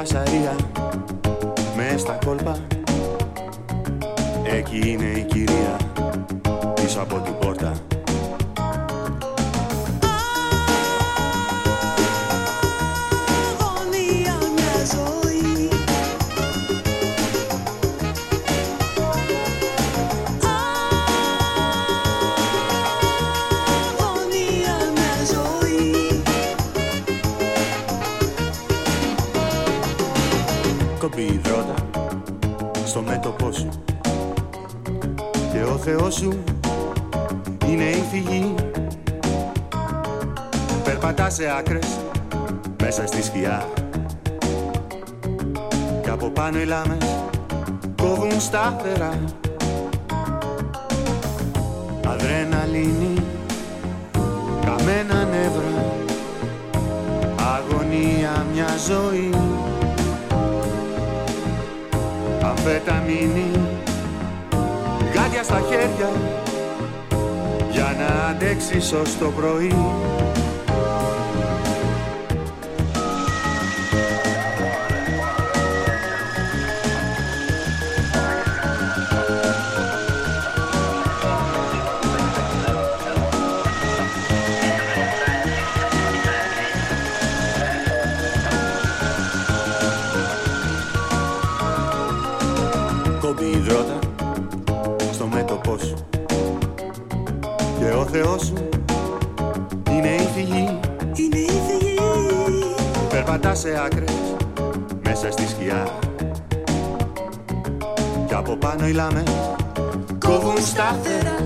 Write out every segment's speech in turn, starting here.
pasaría αριστερά Αδρεναλίνη, καμένα νεύρα Αγωνία μια ζωή Αμφεταμίνη, γάντια στα χέρια Για να αντέξεις ως το πρωί άνθρωπος και ο Θεός είναι η φυγή Είναι η φυγή Περπατά σε άκρες μέσα στη σκιά και από πάνω οι λάμες κόβουν σταθερά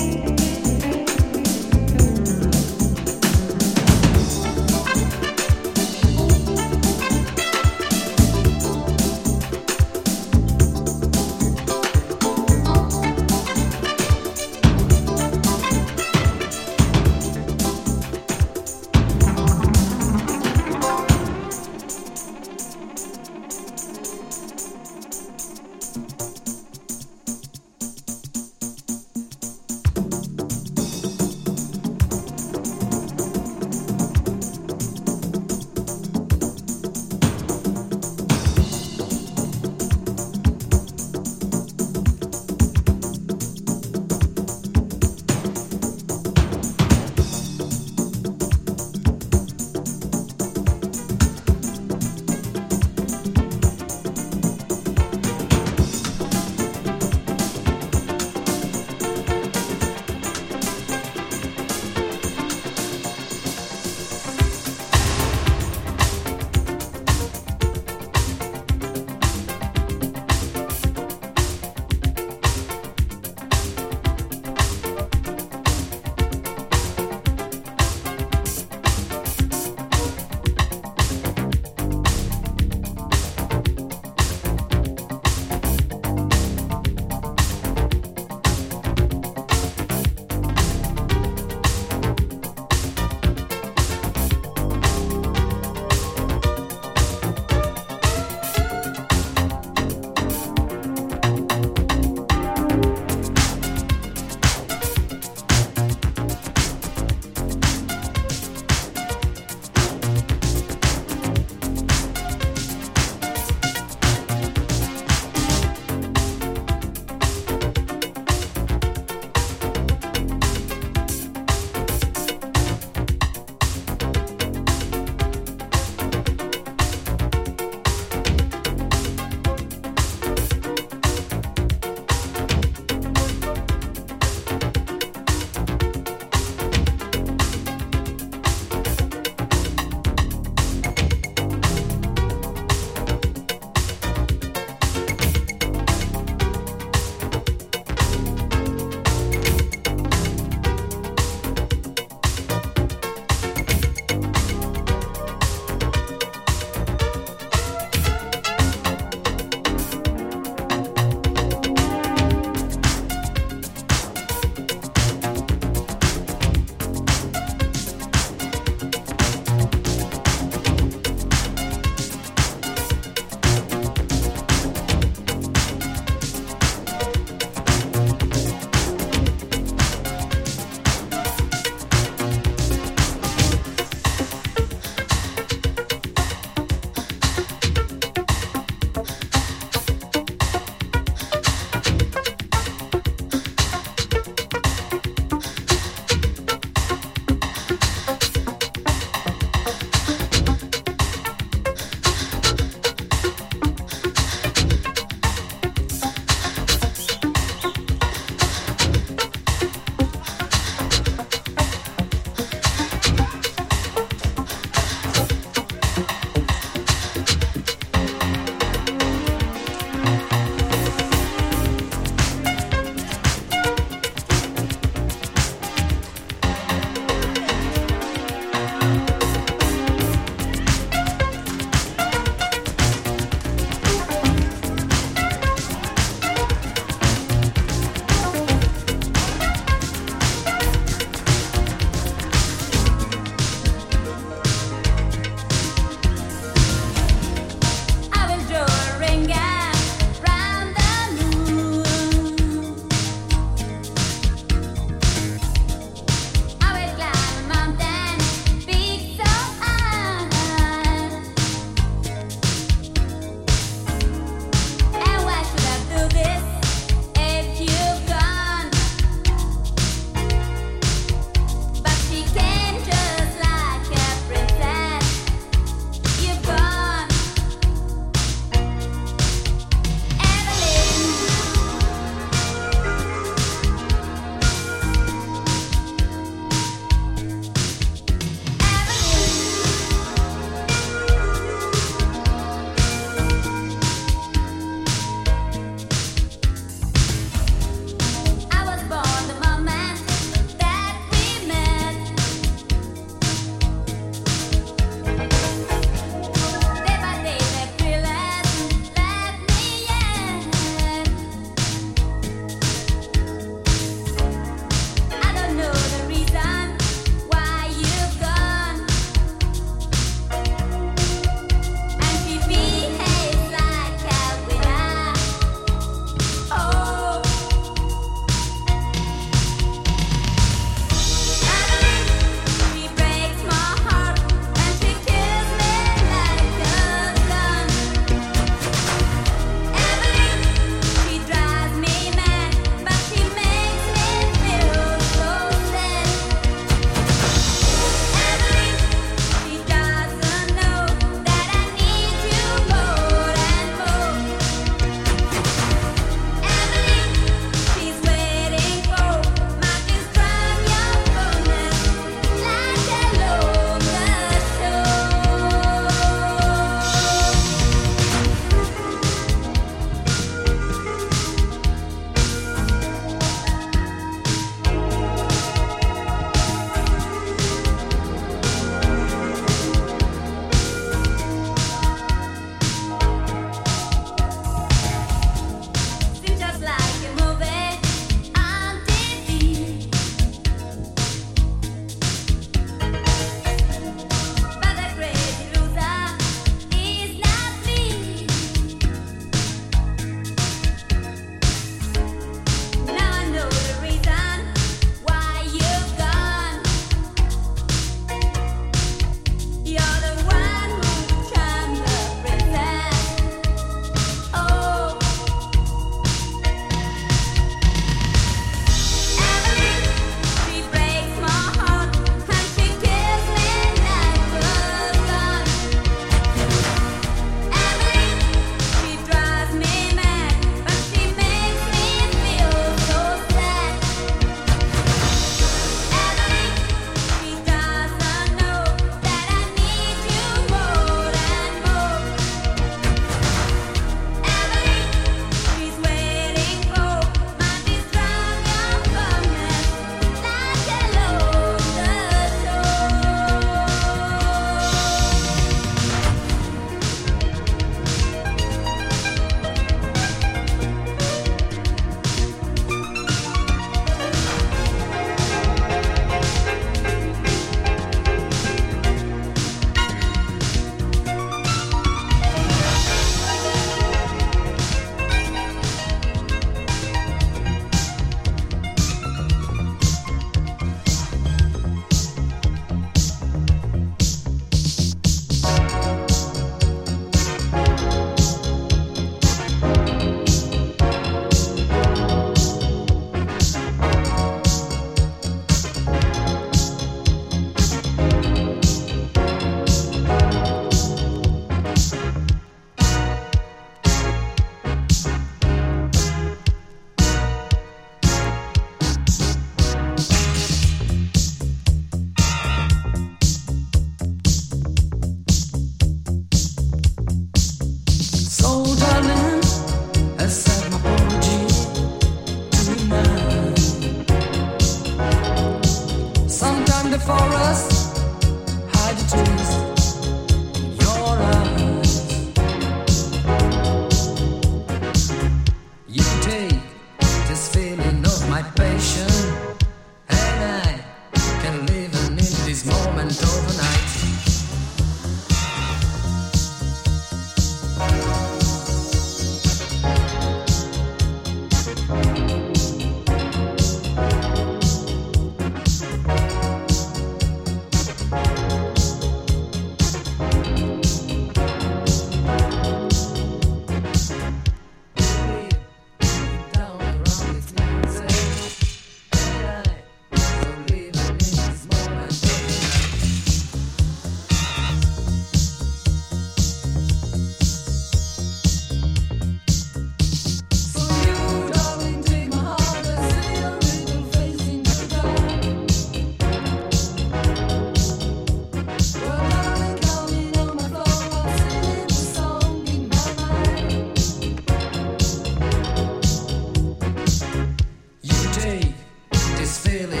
silly.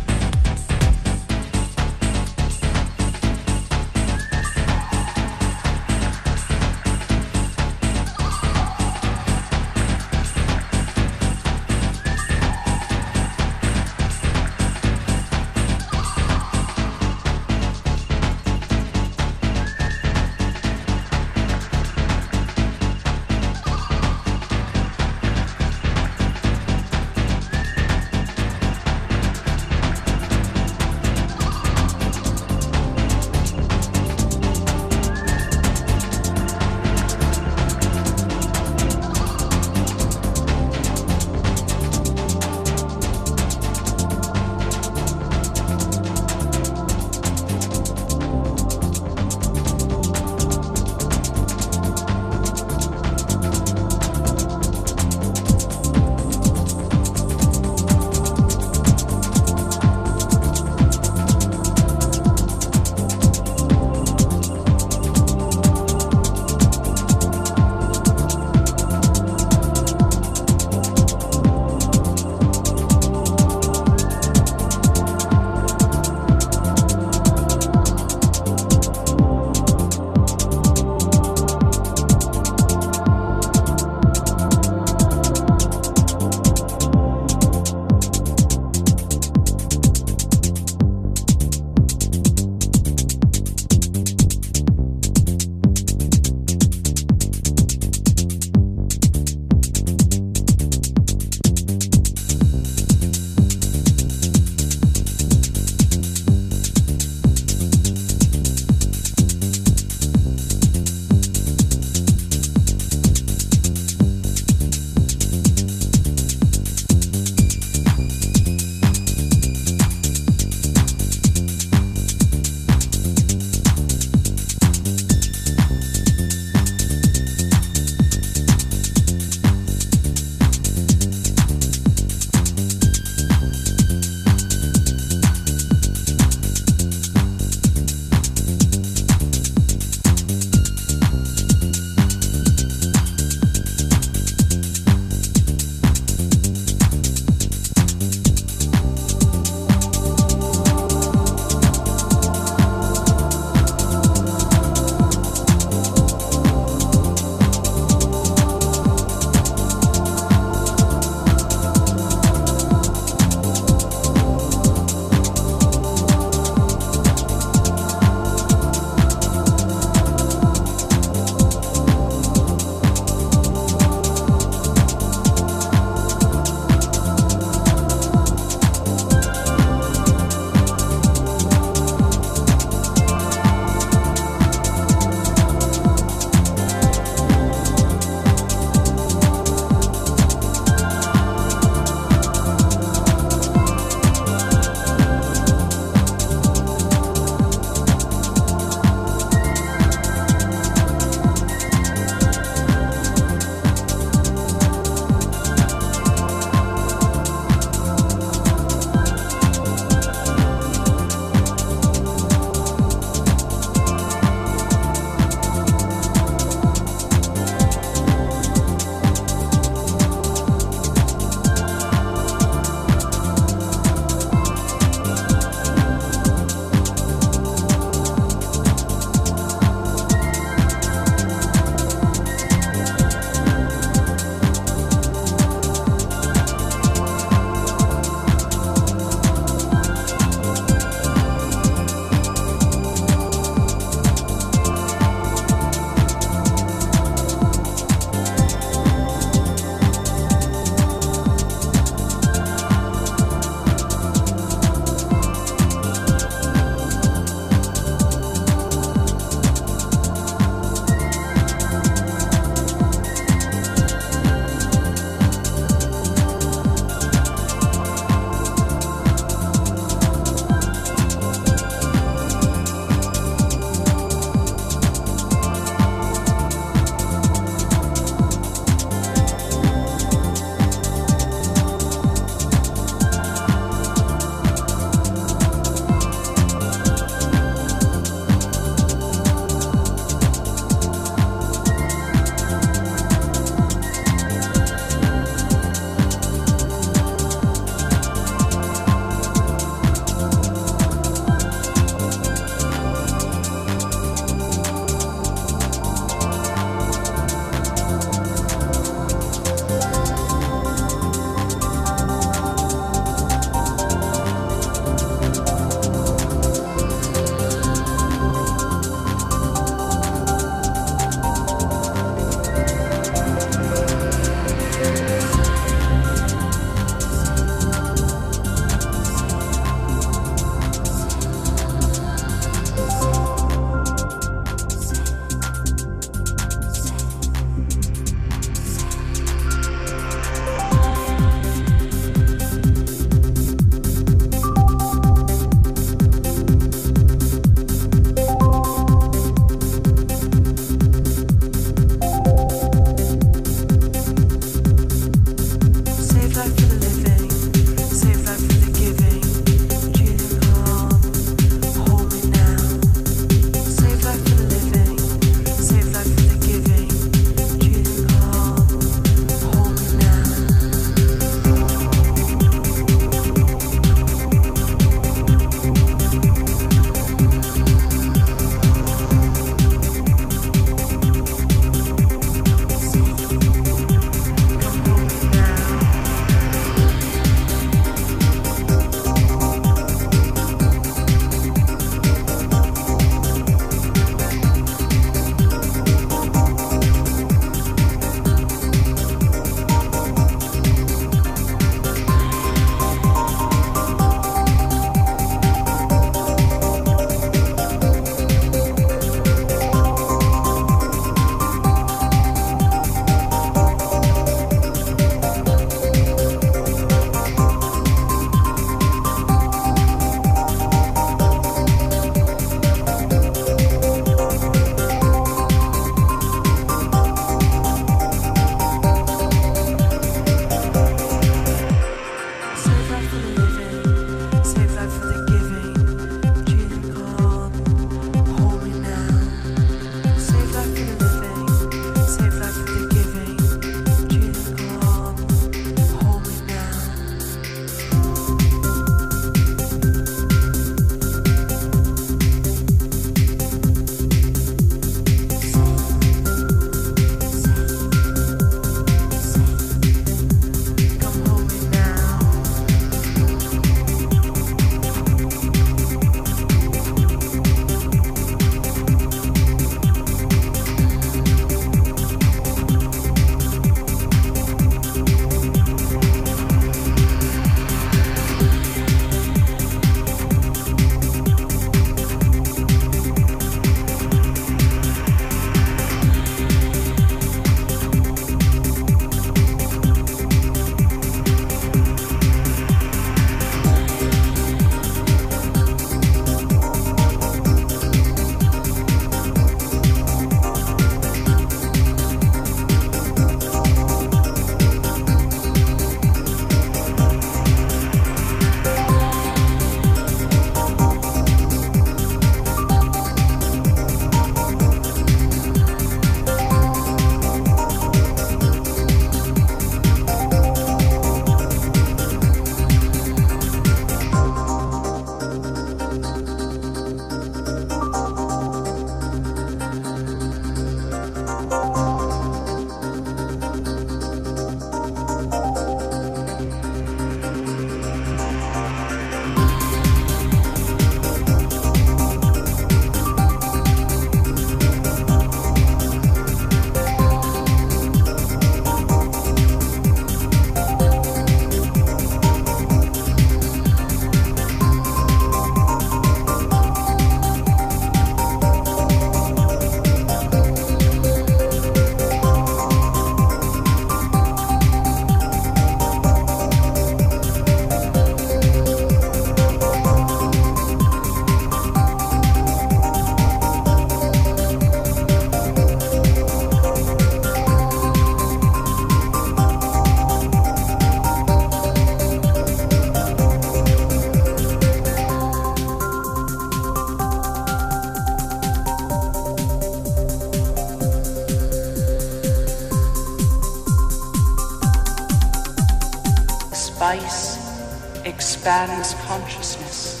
expands consciousness.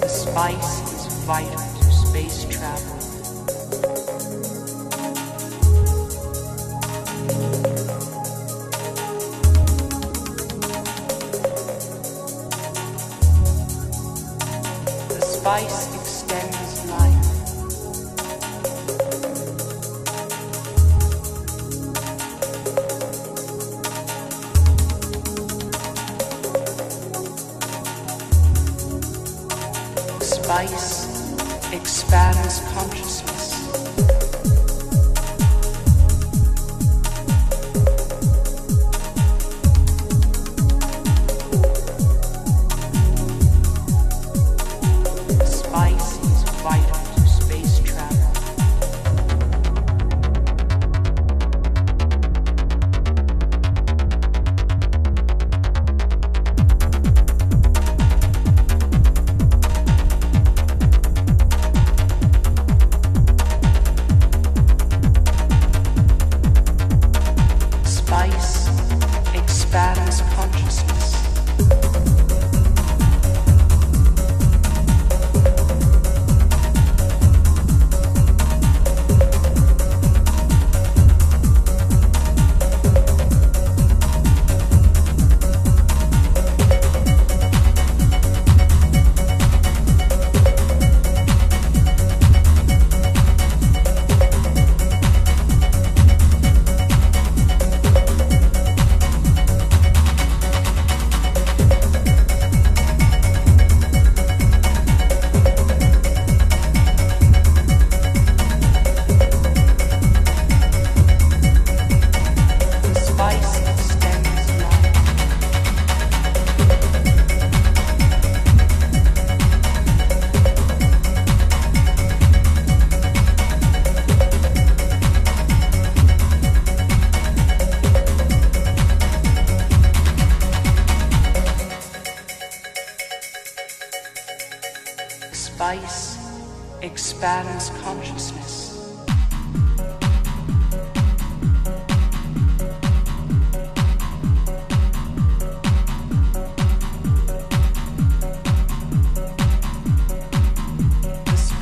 The spice is vital to space travel. spice expands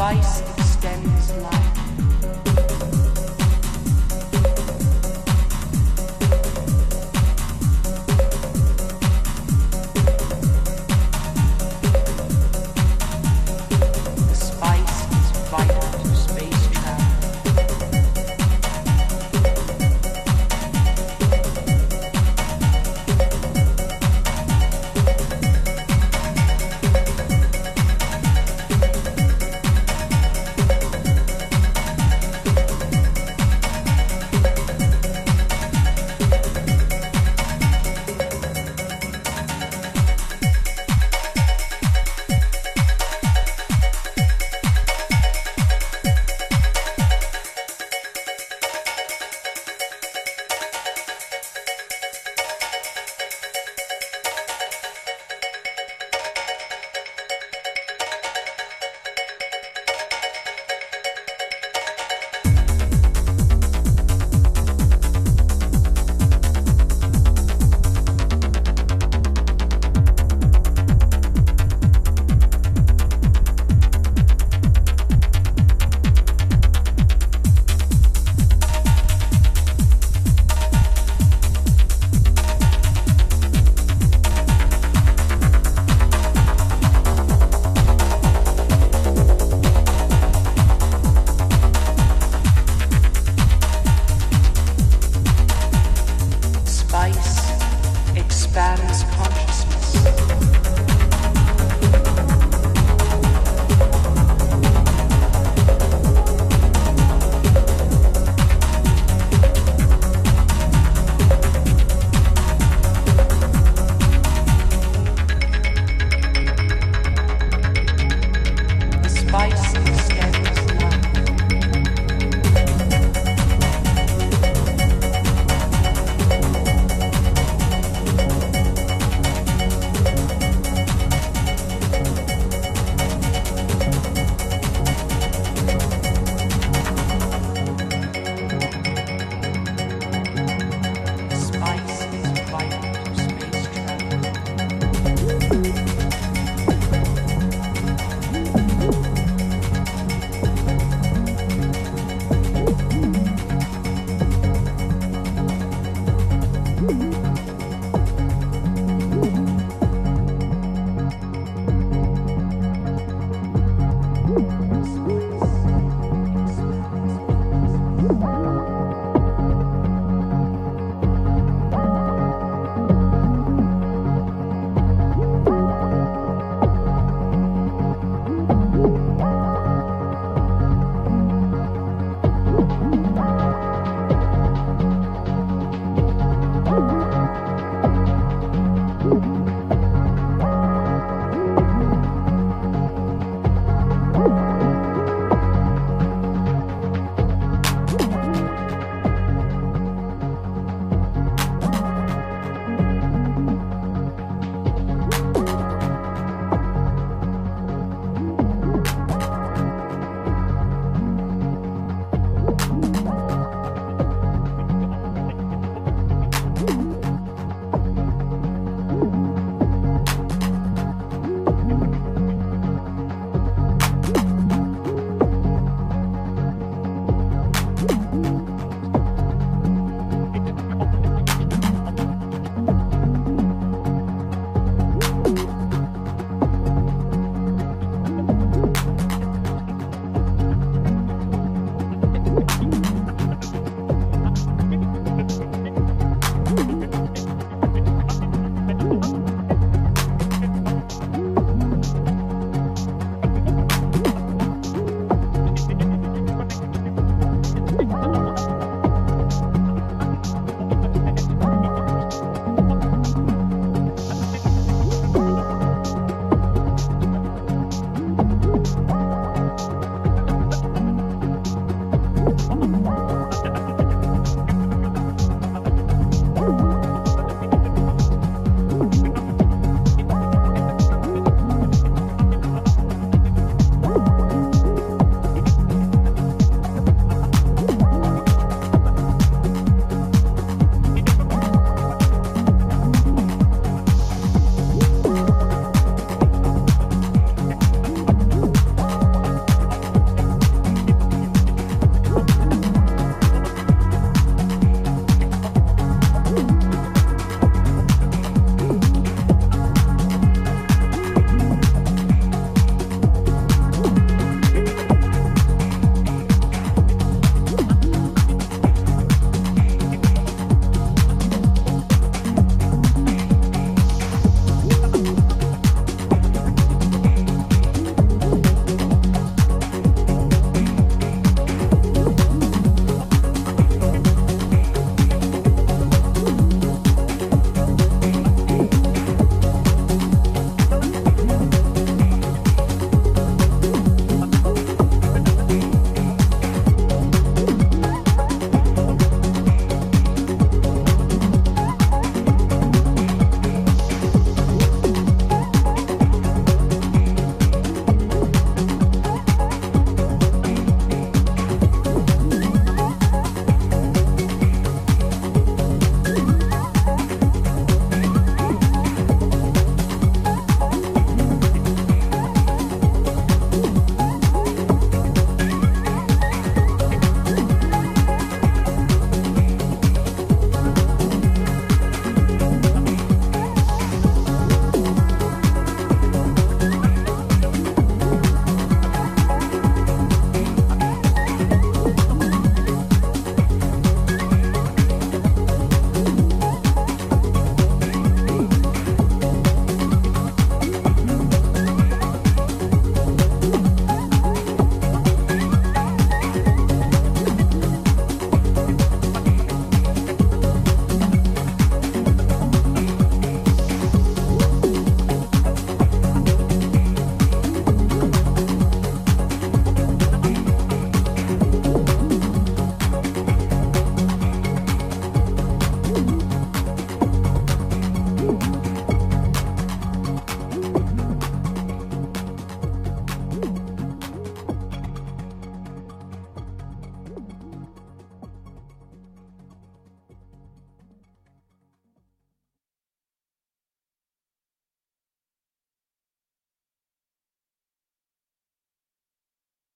vice extends life.